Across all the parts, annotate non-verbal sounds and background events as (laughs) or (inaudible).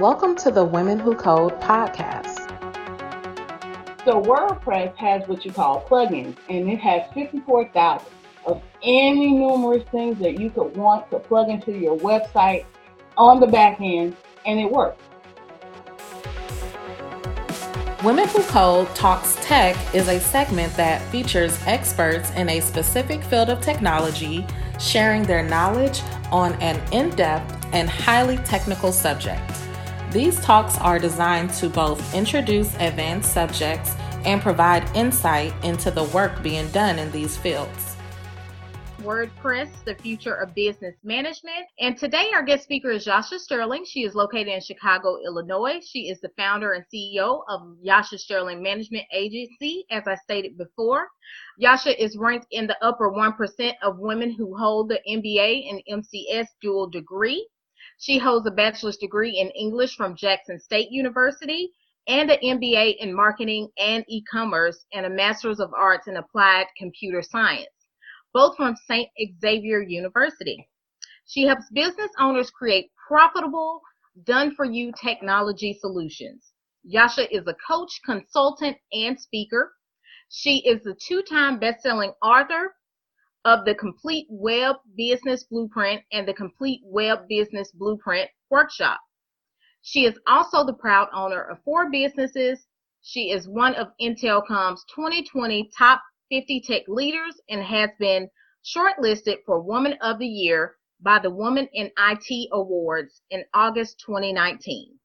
Welcome to the Women Who Code podcast. So WordPress has what you call plugins, and it has 54,000 of any numerous things that you could want to plug into your website on the back end, and it works. Women Who Code Talks Tech is a segment that features experts in a specific field of technology sharing their knowledge on an in depth and highly technical subject. These talks are designed to both introduce advanced subjects and provide insight into the work being done in these fields. WordPress, the future of business management. And today our guest speaker is Yasha Sterling. She is located in Chicago, Illinois. She is the founder and CEO of Yasha Sterling Management Agency, as I stated before. Yasha is ranked in the upper 1% of women who hold the MBA and MCS dual degree. She holds a bachelor's degree in English from Jackson State University and an MBA in marketing and e-commerce and a master's of arts in applied computer science, both from St. Xavier University. She helps business owners create profitable, done for you technology solutions. Yasha is a coach, consultant, and speaker. She is the two time best selling author of the Complete Web Business Blueprint and the Complete Web Business Blueprint workshop. She is also the proud owner of four businesses. She is one of InterCon's 2020 top 50 tech leaders and has been shortlisted for Woman of the Year by the Woman in IT Awards in August 2019.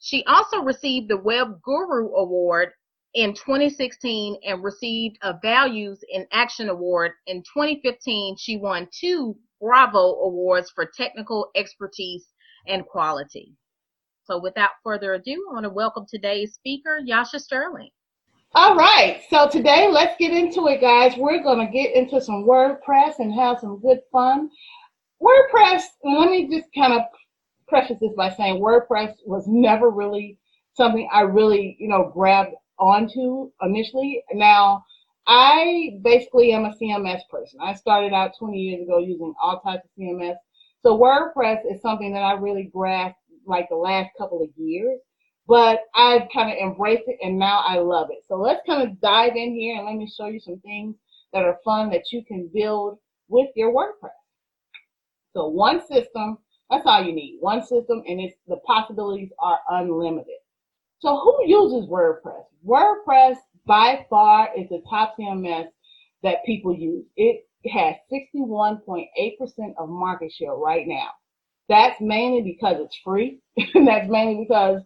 She also received the Web Guru Award in 2016 and received a Values in Action Award. In 2015, she won two Bravo Awards for technical expertise and quality. So without further ado, I want to welcome today's speaker, Yasha Sterling. All right, so today let's get into it, guys. We're going to get into some WordPress and have some good fun. WordPress, let me just kind of preface this by saying WordPress was never really something I really, you know, grabbed onto initially. Now, I basically am a CMS person. I started out 20 years ago using all types of CMS. So WordPress is something that I really grasped like the last couple of years, but I've kind of embraced it and now I love it. So let's kind of dive in here and let me show you some things that are fun that you can build with your WordPress. So one system, that's all you need. One system and it's the possibilities are unlimited. So who uses WordPress? WordPress by far is the top CMS that people use. It has 61.8% of market share right now. That's mainly because it's free. and (laughs) that's mainly because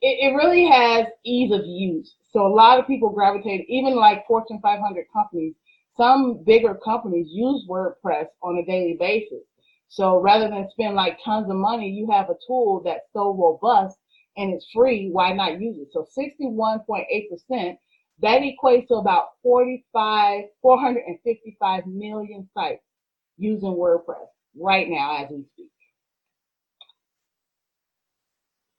it, it really has ease of use. So a lot of people gravitate, even like Fortune 500 companies, some bigger companies use WordPress on a daily basis. So rather than spend like tons of money, you have a tool that's so robust and it's free, why not use it? So 61.8%, that equates to about 45, 455 million sites using WordPress right now as we speak.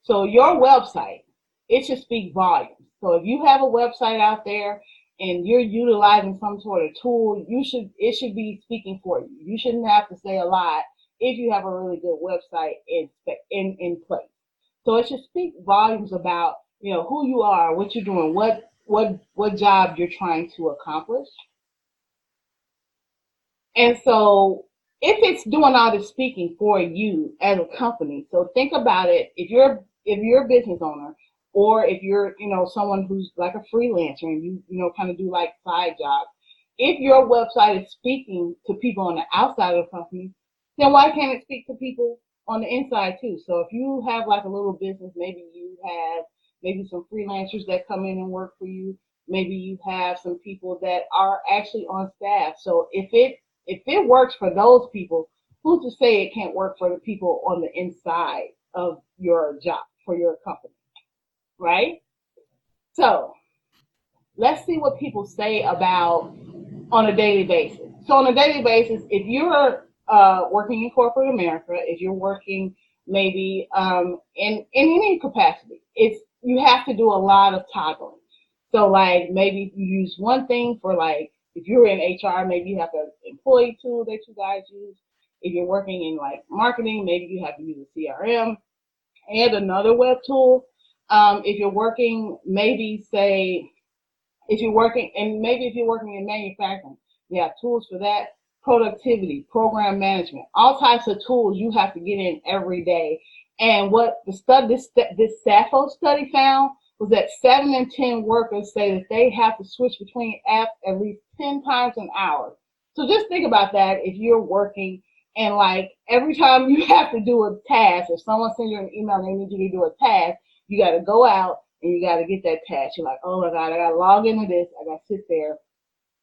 So your website, it should speak volumes. So if you have a website out there and you're utilizing some sort of tool, you should it should be speaking for you. You shouldn't have to say a lot if you have a really good website in in, in place. So it should speak volumes about, you know, who you are, what you're doing, what what what job you're trying to accomplish. And so if it's doing all the speaking for you as a company, so think about it. If you're if you're a business owner or if you're, you know, someone who's like a freelancer and you, you know, kind of do like side jobs, if your website is speaking to people on the outside of the company, then why can't it speak to people on the inside too. So if you have like a little business, maybe you have maybe some freelancers that come in and work for you. Maybe you have some people that are actually on staff. So if it if it works for those people, who's to say it can't work for the people on the inside of your job for your company, right? So let's see what people say about on a daily basis. So on a daily basis, if you're uh, working in corporate America, if you're working maybe um, in in any capacity, it's you have to do a lot of toggling. So like maybe you use one thing for like if you're in HR, maybe you have an employee tool that you guys use. If you're working in like marketing, maybe you have to use a CRM and another web tool. Um, if you're working, maybe say, if you're working, and maybe if you're working in manufacturing, you have tools for that. Productivity, program management, all types of tools you have to get in every day. And what the study, this, this study found was that seven in 10 workers say that they have to switch between apps at least 10 times an hour. So just think about that if you're working and like every time you (laughs) have to do a task, if someone sends you an email and they need you to do a task, you got to go out and you got to get that task. You're like, oh my God, I got to log into this. I got to sit there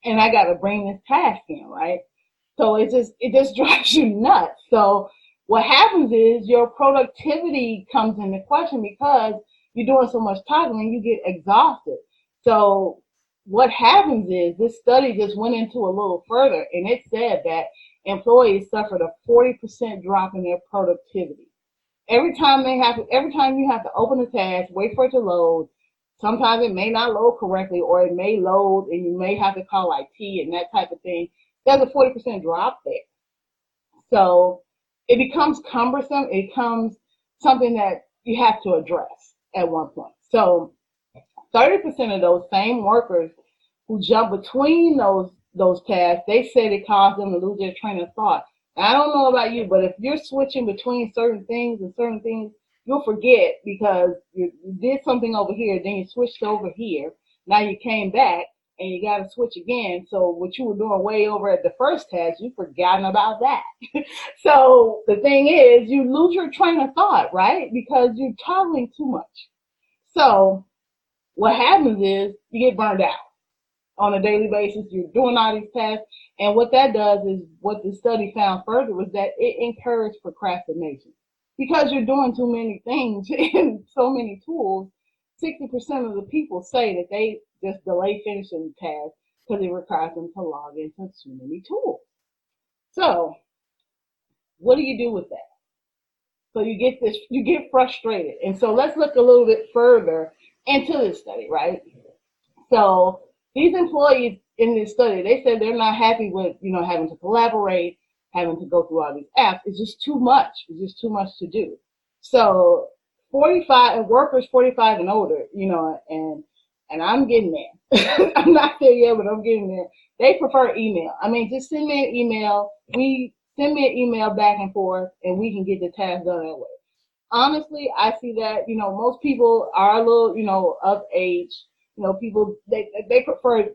and I got to bring this task in, right? So it just, it just (laughs) drives you nuts. So what happens is your productivity comes into question because you're doing so much and you get exhausted. So what happens is this study just went into a little further and it said that employees suffered a 40% drop in their productivity. Every time they have to, every time you have to open a task, wait for it to load, sometimes it may not load correctly or it may load and you may have to call IT and that type of thing. There's a 40% drop there. So it becomes cumbersome. It becomes something that you have to address at one point. So 30% of those same workers who jump between those those tasks, they said it caused them to lose their train of thought. I don't know about you, but if you're switching between certain things and certain things, you'll forget because you, you did something over here, then you switched over here. Now you came back and you got to switch again. So what you were doing way over at the first task, you've forgotten about that. (laughs) so the thing is, you lose your train of thought, right? Because you're toggling too much. So what happens is you get burned out on a daily basis. You're doing all these tasks. And what that does is what the study found further was that it encouraged procrastination. Because you're doing too many things (laughs) and so many tools, 60% of the people say that they just delay finishing the task because it requires them to log into too many tools. So, what do you do with that? So you get this, you get frustrated. And so let's look a little bit further into this study, right? So these employees in this study, they said they're not happy with, you know, having to collaborate, having to go through all these apps. It's just too much. It's just too much to do. So 45 workers 45 and older, you know, and and I'm getting there. (laughs) I'm not there yet, but I'm getting there. They prefer email. I mean, just send me an email. We send me an email back and forth, and we can get the task done that way. Honestly, I see that you know most people are a little you know of age. You know, people they they prefer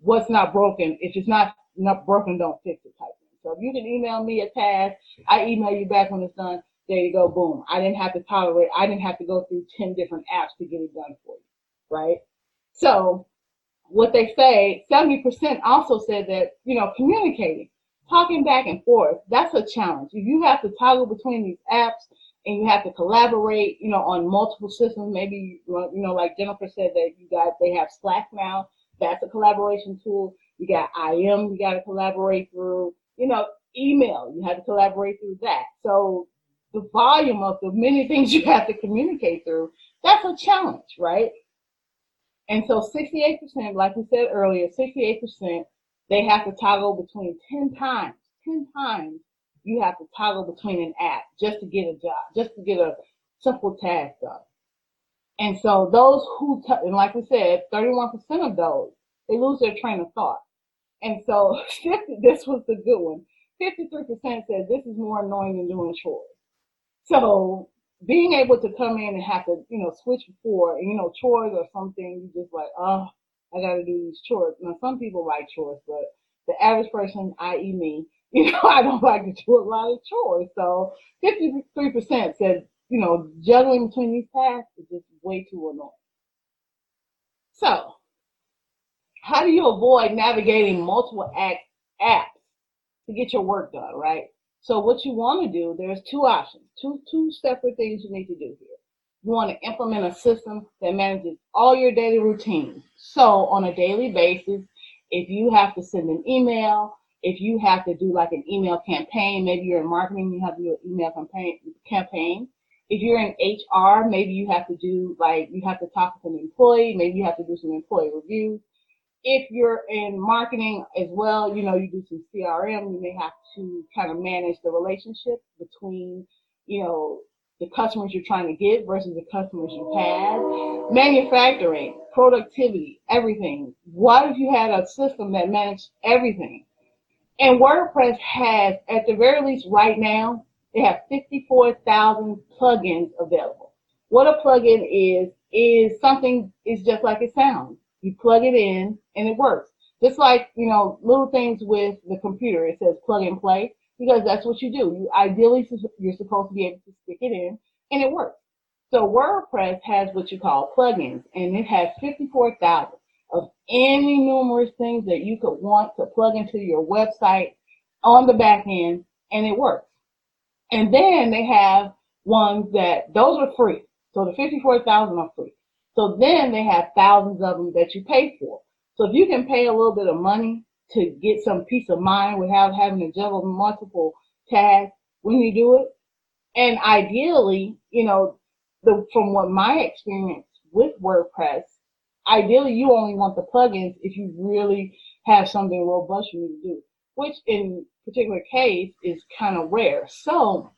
what's not broken. If it's not not broken, don't fix it type thing. So if you can email me a task, I email you back when it's done. There you go, boom. I didn't have to tolerate. I didn't have to go through ten different apps to get it done for you right? So what they say, 70% also said that, you know, communicating, talking back and forth, that's a challenge. If you have to toggle between these apps and you have to collaborate, you know, on multiple systems, maybe, you know, like Jennifer said that you got, they have Slack now. That's a collaboration tool. You got IM, you got to collaborate through, you know, email, you have to collaborate through that. So the volume of the many (laughs) things you have to communicate through, that's a challenge, right? And so 68%, like we said earlier, 68%, they have to toggle between 10 times, 10 times you have to toggle between an app just to get a job, just to get a simple task done. And so those who, t- and like we said, 31% of those, they lose their train of thought. And so 50, (laughs) this was the good one. 53% said this is more annoying than doing chores. So being able to come in and have to, you know, switch before, you know, chores or something, you just like, oh, I got to do these chores. Now, some people like chores, but the average person, i.e., me, (laughs) you know, I don't like to do a lot of chores. So 53% said, you know, juggling between these tasks is just way too annoying. So, how do you avoid navigating multiple apps to get your work done, right? So what you want to do, there's two options, two two separate things you need to do here. You want to implement a system that manages all your daily routines. So on a daily basis, if you have to send an email, if you have to do like an email campaign, maybe you're in marketing, you have to do an email campaign campaign. If you're in HR, maybe you have to do like you have to talk with an employee, maybe you have to do some employee reviews. If you're in marketing as well, you know, you do some CRM, you may have to kind of manage the relationship between, you know, the customers you're trying to get versus the customers you have. Manufacturing, productivity, everything. What if you had a system that managed everything? And WordPress has, at the very least right now, they have 54,000 plugins available. What a plugin is, is something, is just like it sounds. You plug it in and it works. Just like, you know, little things with the computer, it says plug and play because that's what you do. You ideally, you're supposed to be able to stick it in and it works. So WordPress has what you call plugins and it has 54,000 of any numerous things that you could want to plug into your website on the back end and it works. And then they have ones that those are free. So the 54,000 are free. So then they have thousands of them that you pay for. So if you can pay a little bit of money to get some peace of mind without having to juggle multiple tasks when you do it, and ideally, you know, the, from what my experience with WordPress, ideally you only want the plugins if you really have something robust you need to do, which in particular case is kind of rare. So,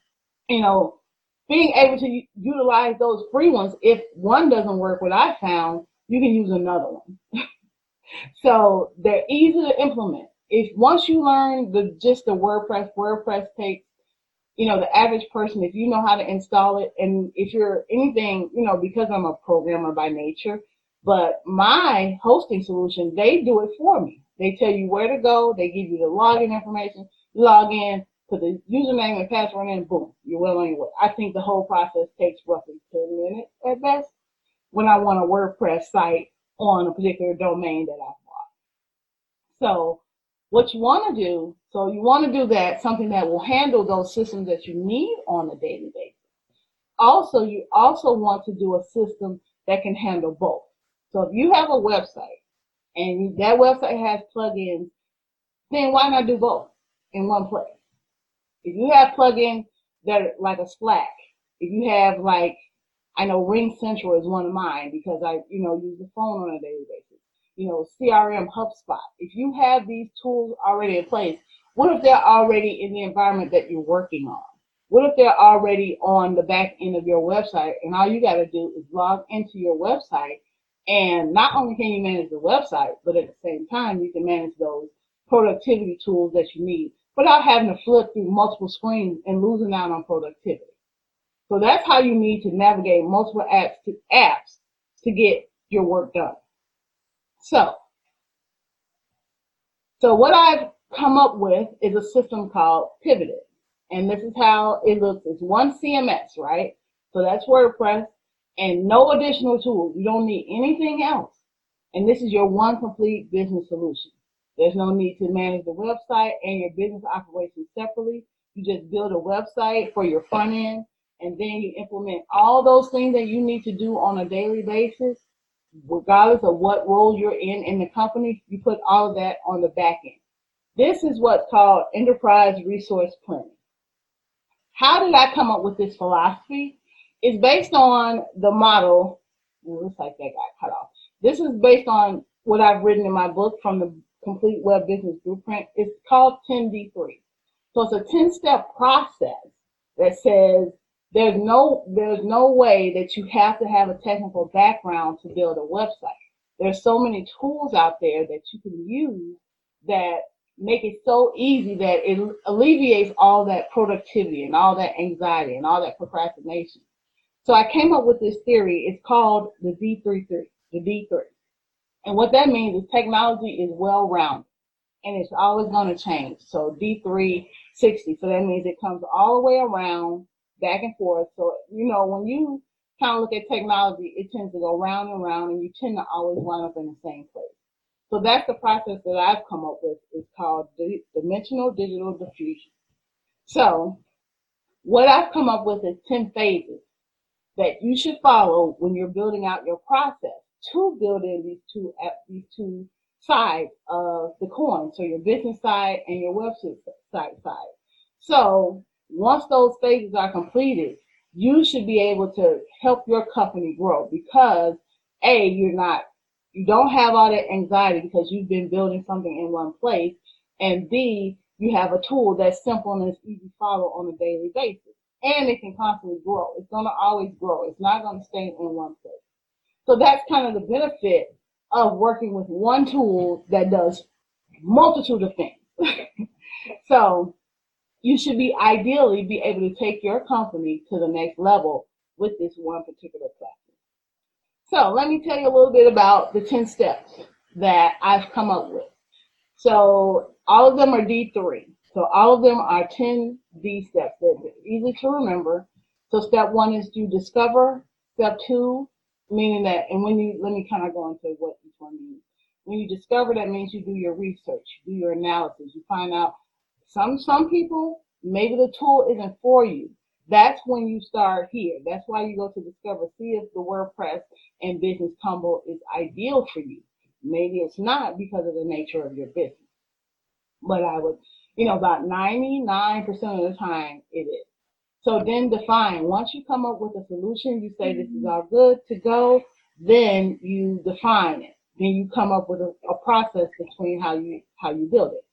you know, being able to utilize those free ones, if one doesn't work, what I found, you can use another one. (laughs) so they're easy to implement. If once you learn the just the WordPress, WordPress takes, you know, the average person, if you know how to install it, and if you're anything, you know, because I'm a programmer by nature, but my hosting solution, they do it for me. They tell you where to go, they give you the login information, log in, put the username and password in, boom, you're well on your way. I think the whole process takes roughly 10 minutes at best when I want a WordPress site on a particular domain that I've bought. So what you want to do, so you want to do that, something that will handle those systems that you need on a daily basis. Also, you also want to do a system that can handle both. So if you have a website and that website has plugins, then why not do both in one place? If you have plugins that are like a Slack, if you have like, I know RingCentral is one of mine because I, you know, use the phone on a daily basis. You know, CRM, HubSpot. If you have these tools already in place, what if they're already in the environment that you're working on? What if they're already on the back end of your website and all you got to do is log into your website and not only can you manage the website, but at the same time, you can manage those productivity tools that you need without having to flip through multiple screens and losing out on productivity. So that's how you need to navigate multiple apps to, apps to get your work done. So, so what I've come up with is a system called Pivoted. And this is how it looks. It's one CMS, right? So that's WordPress and no additional tools. You don't need anything else. And this is your one complete business solution. There's no need to manage the website and your business operations separately. You just build a website for your front end and then you implement all those things that you need to do on a daily basis, regardless of what role you're in in the company. You put all of that on the back end. This is what's called enterprise resource planning. How did I come up with this philosophy? It's based on the model. It looks like that got cut off. This is based on what I've written in my book from the complete web business blueprint. It's called 10D3. So it's a 10 step process that says there's no, there's no way that you have to have a technical background to build a website. There's so many tools out there that you can use that make it so easy that it alleviates all that productivity and all that anxiety and all that procrastination. So I came up with this theory. It's called the D33, the D3. And what that means is technology is well rounded and it's always going to change. So D360. So that means it comes all the way around, back and forth. So, you know, when you kind of look at technology, it tends to go round and round and you tend to always wind up in the same place. So that's the process that I've come up with. It's called dimensional digital diffusion. So what I've come up with is 10 phases that you should follow when you're building out your process to build in these two uh, these two sides of the coin. So your business side and your website side side. So once those phases are completed, you should be able to help your company grow because A, you're not You don't have all that anxiety because you've been building something in one place. And B, you have a tool that's simple and it's easy to follow on a daily basis. And it can constantly grow. It's going to always grow. It's not going to stay in one place. So that's kind of the benefit of working with one tool that does multitude of things. (laughs) so you should be ideally be able to take your company to the next level with this one particular platform. So let me tell you a little bit about the 10 steps that I've come up with. So all of them are D3. So all of them are 10 D steps. that are easy to remember. So step one is to discover. Step two, meaning that, and when you, let me kind of go into what each one means. When you discover, that means you do your research, do your analysis. You find out some, some people, maybe the tool isn't for you. That's when you start here. That's why you go to discover, see if the WordPress and Business Combo is ideal for you. Maybe it's not because of the nature of your business. But I would, you know, about 99% of the time it is. So then define. Once you come up with a solution, you say this is mm-hmm. all good to go, then you define it. Then you come up with a, a process between how you how you build it.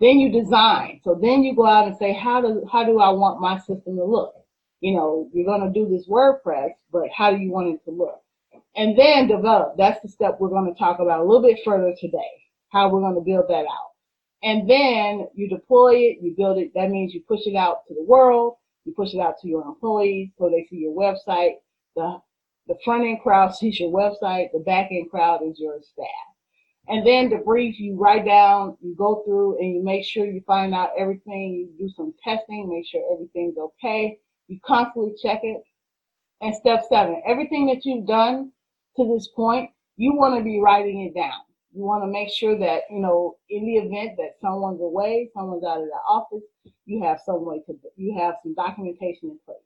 Then you design. So then you go out and say, how do how do I want my system to look? You know, you're gonna do this WordPress, but how do you want it to look? And then develop. That's the step we're gonna talk about a little bit further today. How we're gonna build that out. And then you deploy it, you build it. That means you push it out to the world. You push it out to your employees so they see your website. The the front end crowd (laughs) sees your website. The back end crowd is your staff. And then the brief, you write down, you go through and you make sure you find out everything. You do some testing, make sure everything's okay. You constantly check it. And step seven, everything that you've done to this point, you want to be writing it down. You want to make sure that, you know, in the event that someone's away, someone's out of the office, you have some way to, you have some documentation in place.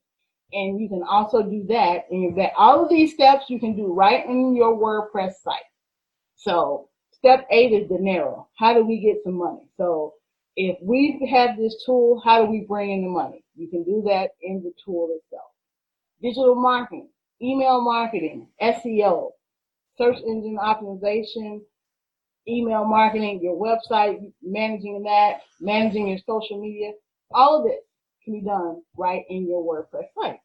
And you can also do that in your, that all of these steps you can do right in your WordPress site. So step eight is dinero. How do we get some money? So if we have this tool, how do we bring in the money? You can do that in the tool itself. Digital marketing, email marketing, SEO, search engine optimization, email marketing, your website, managing that, managing your social media, all of this can be done right in your WordPress site.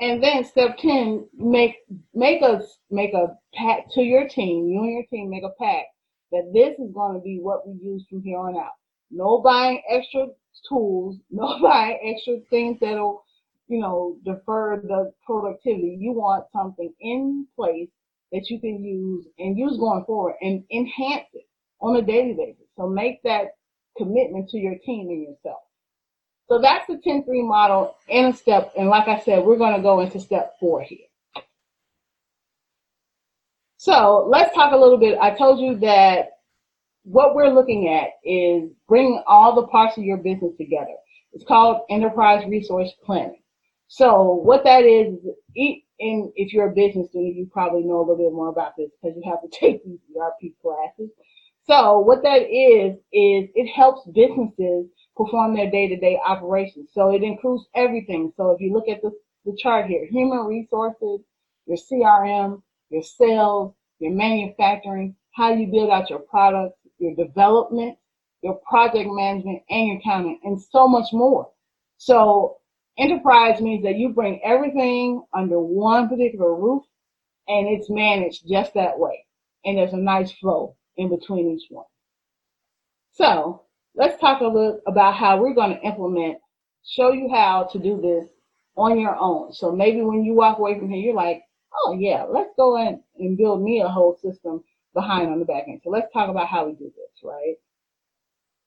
And then step 10, make, make a, make a pack to your team, you and your team make a pack that this is going to be what we use from here on out. No buying extra tools, (laughs) no buying extra things that'll, you know, defer the productivity. You want something in place that you can use and use going forward and enhance it on a daily basis. So make that commitment to your team and yourself. So that's the 10-3 model in a step. And like I said, we're going to go into step four here. So let's talk a little bit. I told you that what we're looking at is bringing all the parts of your business together. It's called enterprise resource planning. So what that is, and if you're a business student, you probably know a little bit more about this because you have to (laughs) take these ERP classes. So what that is, is it helps businesses perform their day-to-day operations. So it includes everything. So if you look at the, the chart here, human resources, your CRM, your sales, your manufacturing, how you build out your products, your development, your project management, and your accounting, and so much more. So enterprise means that you bring everything under one particular roof and it's managed just that way. And there's a nice flow in between each one. So let's talk a little about how we're going to implement, show you how to do this on your own. So maybe when you walk away from here, you're like, oh yeah, let's go in and build me a whole system behind on the back end. So let's talk about how we do this, right?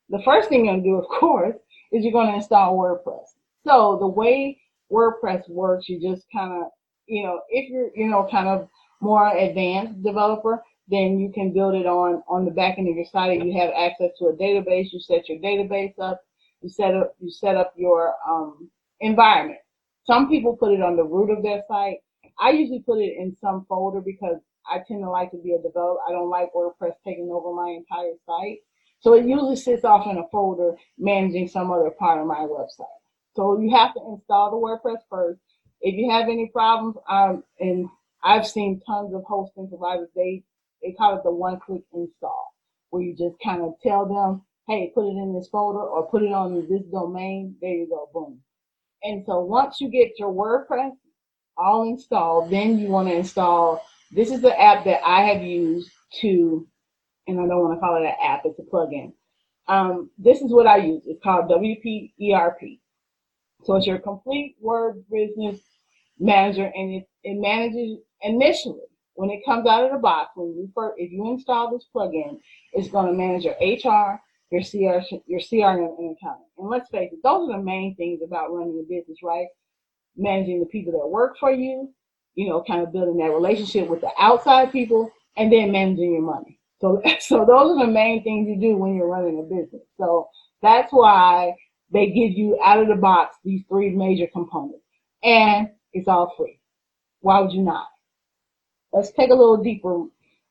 The first thing you're going to do, of course, is you're going to install WordPress. So the way WordPress works, you just kind of, you know, if you're, you know, kind of more advanced developer, then you can build it on on the back end of your site. You have access to a database. You set your database up. You set up you set up your um, environment. Some people put it on the root of their site. I usually put it in some folder because I tend to like to be a developer. I don't like WordPress taking over my entire site. So it usually sits off in a folder managing some other part of my website. So you have to install the WordPress first. If you have any problems, um, and I've seen tons of hosting providers, they they call it the one click install, where you just kind of tell them, hey, put it in this folder or put it on this domain. There you go, boom. And so once you get your WordPress all installed, then you want to install. This is the app that I have used to, and I don't want to call it an app, it's a plugin. Um, this is what I use. It's called WP ERP. So it's your complete Word business manager, and it, it manages initially when it comes out of the box. When you first, if you install this plugin, it's going to manage your HR, your CR, your CRM, and accounting. And let's face it, those are the main things about running a business, right? Managing the people that work for you, you know, kind of building that relationship with the outside people, and then managing your money. So, (laughs) so those are the main things you do when you're running a business. So that's why they give you out of the box these three major components. And it's all free. Why would you not? Let's take a little deeper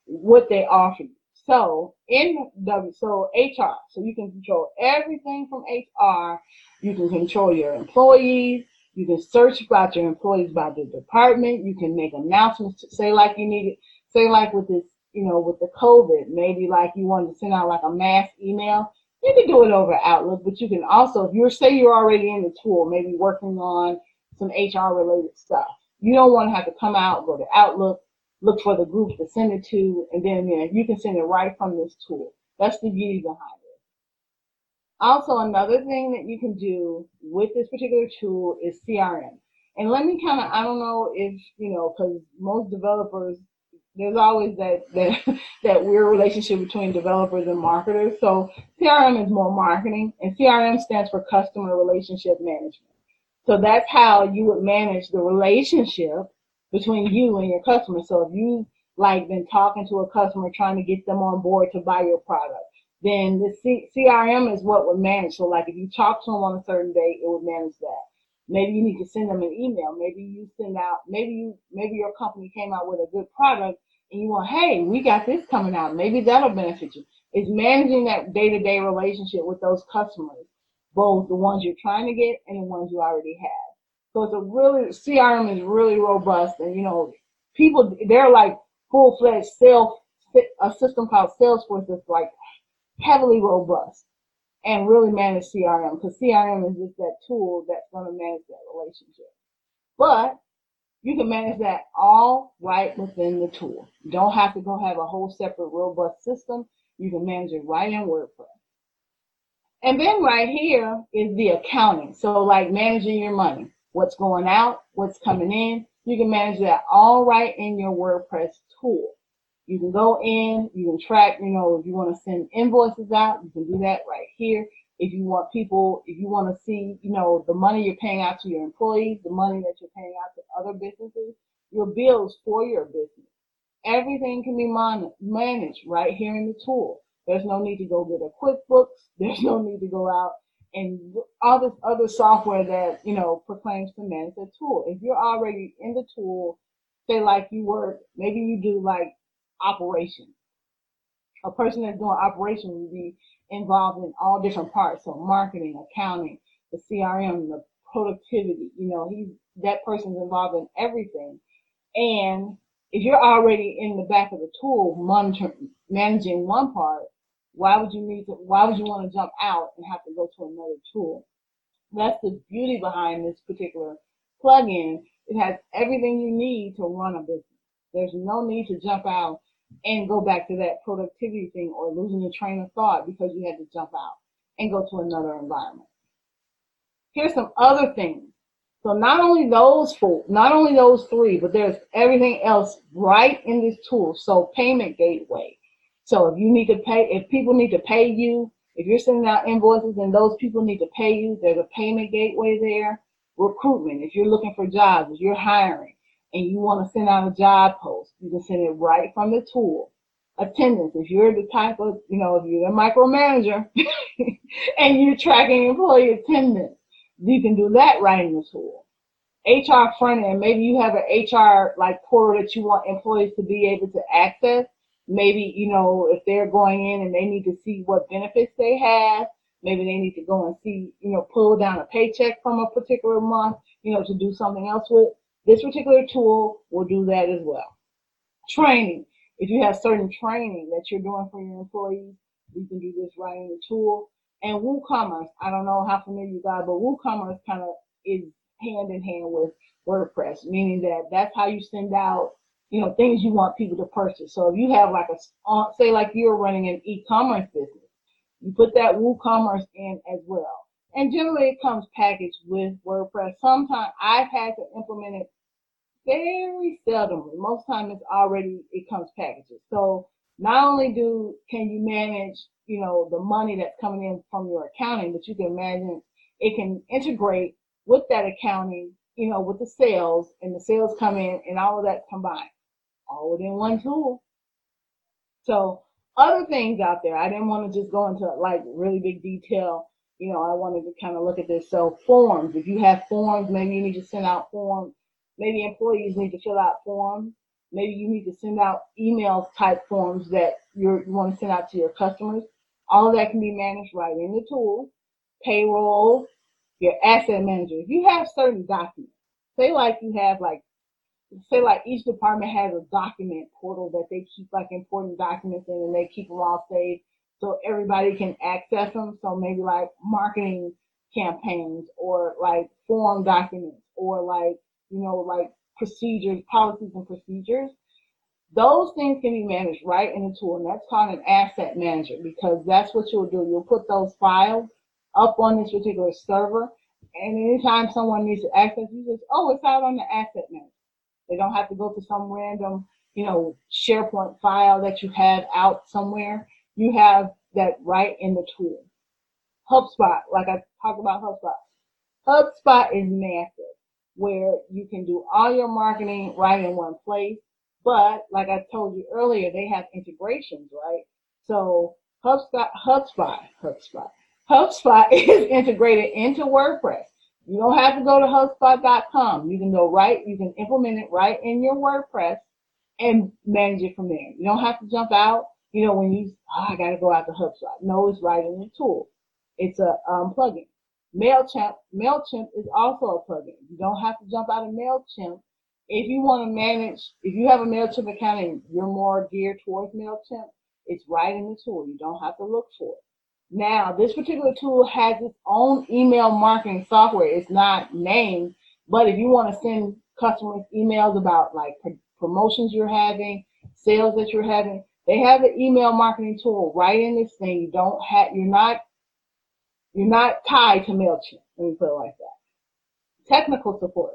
what they offer you. So in W, so HR, so you can control everything from HR. You can control your employees. You can search about your employees by the department. You can make announcements. Say like you need it. Say like with this, you know, with the COVID, maybe like you wanted to send out like a mass email. You can do it over Outlook, but you can also, if you're say you're already in the tool, maybe working on some HR related stuff. You don't want to have to come out, go to Outlook, look for the group to send it to, and then you, know, you can send it right from this tool. That's the beauty behind it. Also, another thing that you can do with this particular tool is CRM. And let me kind of, I don't know if, you know, because most developers there's always that that (laughs) that weird relationship between developers and marketers. So CRM is more marketing, and CRM stands for customer relationship management. So that's how you would manage the relationship between you and your customer. So if you like been talking to a customer trying to get them on board to buy your product, then the C- CRM is what would manage. So like if you talk to them on a certain day, it would manage that. Maybe you need to send them an email. Maybe you send out, maybe you, maybe your company came out with a good product and you want, hey, we got this coming out. Maybe that'll benefit you. It's managing that day to day relationship with those customers, both the ones you're trying to get and the ones you already have. So it's a really, CRM is really robust and, you know, people, they're like full fledged self, a system called Salesforce that's like heavily robust and really manage CRM because CRM is just that tool that's going to manage that relationship. But you can manage that all right within the tool. You don't have to go have a whole separate robust system. You can manage it right in WordPress. And then right here is the accounting. So like managing your money, what's going out, what's coming in. You can manage that all right in your WordPress tool. You can go in, you can track, you know, if you want to send invoices out, you can do that right here. If you want people, if you want to see, you know, the money you're paying out to your employees, the money that you're paying out to other businesses, your bills for your business. Everything can be mon- managed right here in the tool. There's no need to go get a QuickBooks. (laughs) There's no need to go out and all this other software that, you know, proclaims to manage the tool. If you're already in the tool, say like you work, maybe you do like operations. A person that's doing operations would be involved in all different parts. So marketing, accounting, the CRM, the productivity, you know, he's, that person's involved in everything. And if you're already in the back of the tool monitoring, managing one part, why would you need to, why would you want to jump out and have to go to another tool? That's the beauty behind this particular plugin. It has everything you need to run a business. There's no need to jump out and go back to that productivity thing or losing your train of thought because you had to jump out and go to another environment. Here's some other things. So not only those four, not only those three, but there's everything else right in this tool. So payment gateway. So if you need to pay, if people need to pay you, if you're sending out invoices and those people need to pay you, there's a payment gateway there. Recruitment. If you're looking for jobs, if you're hiring, and you want to send out a job post, you can send it right from the tool. Attendance, if you're the type of, you know, if you're the micromanager (laughs) and you're tracking employee attendance, you can do that right in the tool. HR front end, maybe you have an HR like portal that you want employees to be able to access. Maybe, you know, if they're going in and they need to see what benefits they have, maybe they need to go and see, you know, pull down a paycheck from a particular month, you know, to do something else with this particular tool will do that as well. Training. If you have certain training that you're doing for your employees, you can do this right in the tool. And WooCommerce, I don't know how familiar you guys, but WooCommerce kind of is hand in hand with WordPress, meaning that that's how you send out, you know, things you want people to purchase. So if you have like a, uh, say like you're running an e-commerce business, you put that WooCommerce in as well. And generally it comes packaged with WordPress. Sometimes I've had to implement it very seldomly. Most time it's already, it comes packaged. So not only do, can you manage, you know, the money that's coming in from your accounting, but you can imagine it can integrate with that accounting, you know, with the sales and the sales come in and all of that combined all within one tool. So other things out there, I didn't want to just go into like really big detail. You know, I wanted to kind of look at this. So forms, if you have forms, maybe you need to send out forms. Maybe employees need to fill out forms. Maybe you need to send out emails type forms that you want to send out to your customers. All of that can be managed right in the tool. Payroll, your asset manager. If you have certain documents, say like you have like say like each department has a document portal that they keep like important documents in and they keep them all saved so everybody can access them. So maybe like marketing campaigns or like form documents or like, you know, like procedures, policies and procedures. Those things can be managed right in the tool and that's called an asset manager because that's what you'll do. You'll put those files up on this particular server and anytime someone needs to access, you just, oh, it's out on the asset manager. They don't have to go to some random, you know, SharePoint file that you have out somewhere. You have that right in the tool. HubSpot, like I talked about HubSpot. HubSpot is massive where you can do all your marketing right in one place. But like I told you earlier, they have integrations, right? So HubSpot, HubSpot, HubSpot, HubSpot (laughs) is integrated into WordPress. You don't have to go to HubSpot.com. You can go right, you can implement it right in your WordPress and manage it from there. You don't have to jump out, you know, when you, oh, I got to go out to HubSpot. No, it's right in the tool. It's a um, plugin. MailChimp, MailChimp is also a plugin. You don't have to jump out of MailChimp. If you want to manage, if you have a MailChimp account and you're more geared towards MailChimp, it's right in the tool. You don't have to look for it. Now, this particular tool has its own email marketing software. It's not named, but if you want to send customers emails about like promotions you're having, sales that you're having, they have an email marketing tool right in this thing. You don't have, you're not, you're not tied to MailChimp. Let me put it like that. Technical support.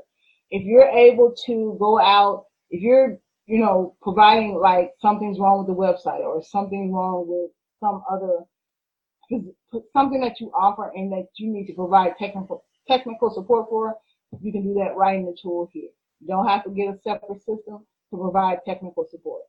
If you're able to go out, if you're, you know, providing like something's wrong with the website or something wrong with some other something that you offer and that you need to provide technical technical support for, you can do that right in the tool here. You don't have to get a separate system to provide technical support.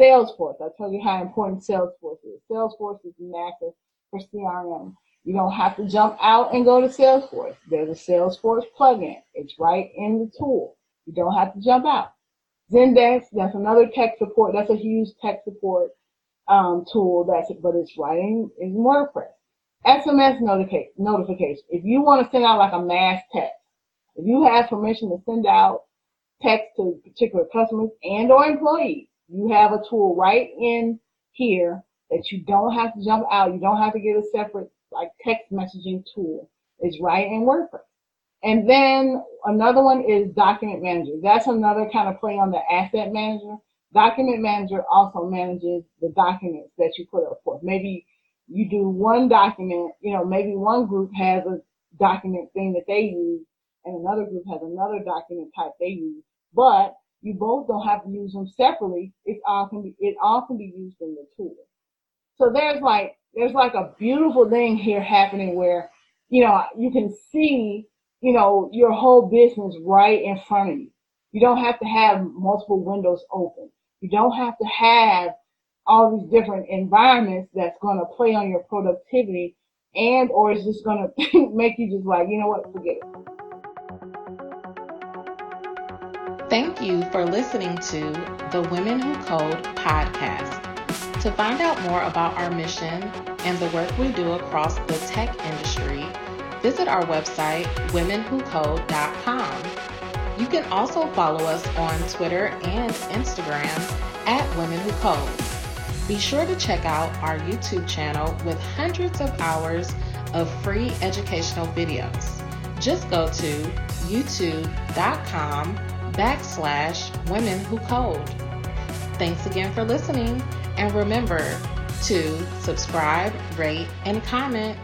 Salesforce, I tell you how important Salesforce is. Salesforce is massive for CRM. You don't have to jump out and go to Salesforce. There's a Salesforce plugin. It's right in the tool. You don't have to jump out. Zendesk, that's another tech support. That's a huge tech support um, tool that's but it's writing in WordPress. SMS notica- notification. If you want to send out like a mass text, if you have permission to send out text to particular customers and or employees, you have a tool right in here that you don't have to jump out. You don't have to get a separate like text messaging tool. It's right in WordPress. And then another one is document manager. That's another kind of play on the asset manager. Document manager also manages the documents that you put up for. Maybe you do one document, you know, maybe one group has a document thing that they use and another group has another document type they use, but you both don't have to use them separately. It all can be, it all can be used in the tool. So there's like, there's like a beautiful thing here happening where, you know, you can see, you know, your whole business right in front of you. You don't have to have multiple windows open. You don't have to have all these different environments that's going to play on your productivity and or is just going to make you just like, you know what, forget it. Thank you for listening to the Women Who Code podcast. To find out more about our mission and the work we do across the tech industry, visit our website, womenwhocode.com. You can also follow us on Twitter and Instagram at Women Who Code. Be sure to check out our YouTube channel with hundreds of hours of free educational videos. Just go to youtube.com backslash women who code. Thanks again for listening and remember to subscribe, rate, and comment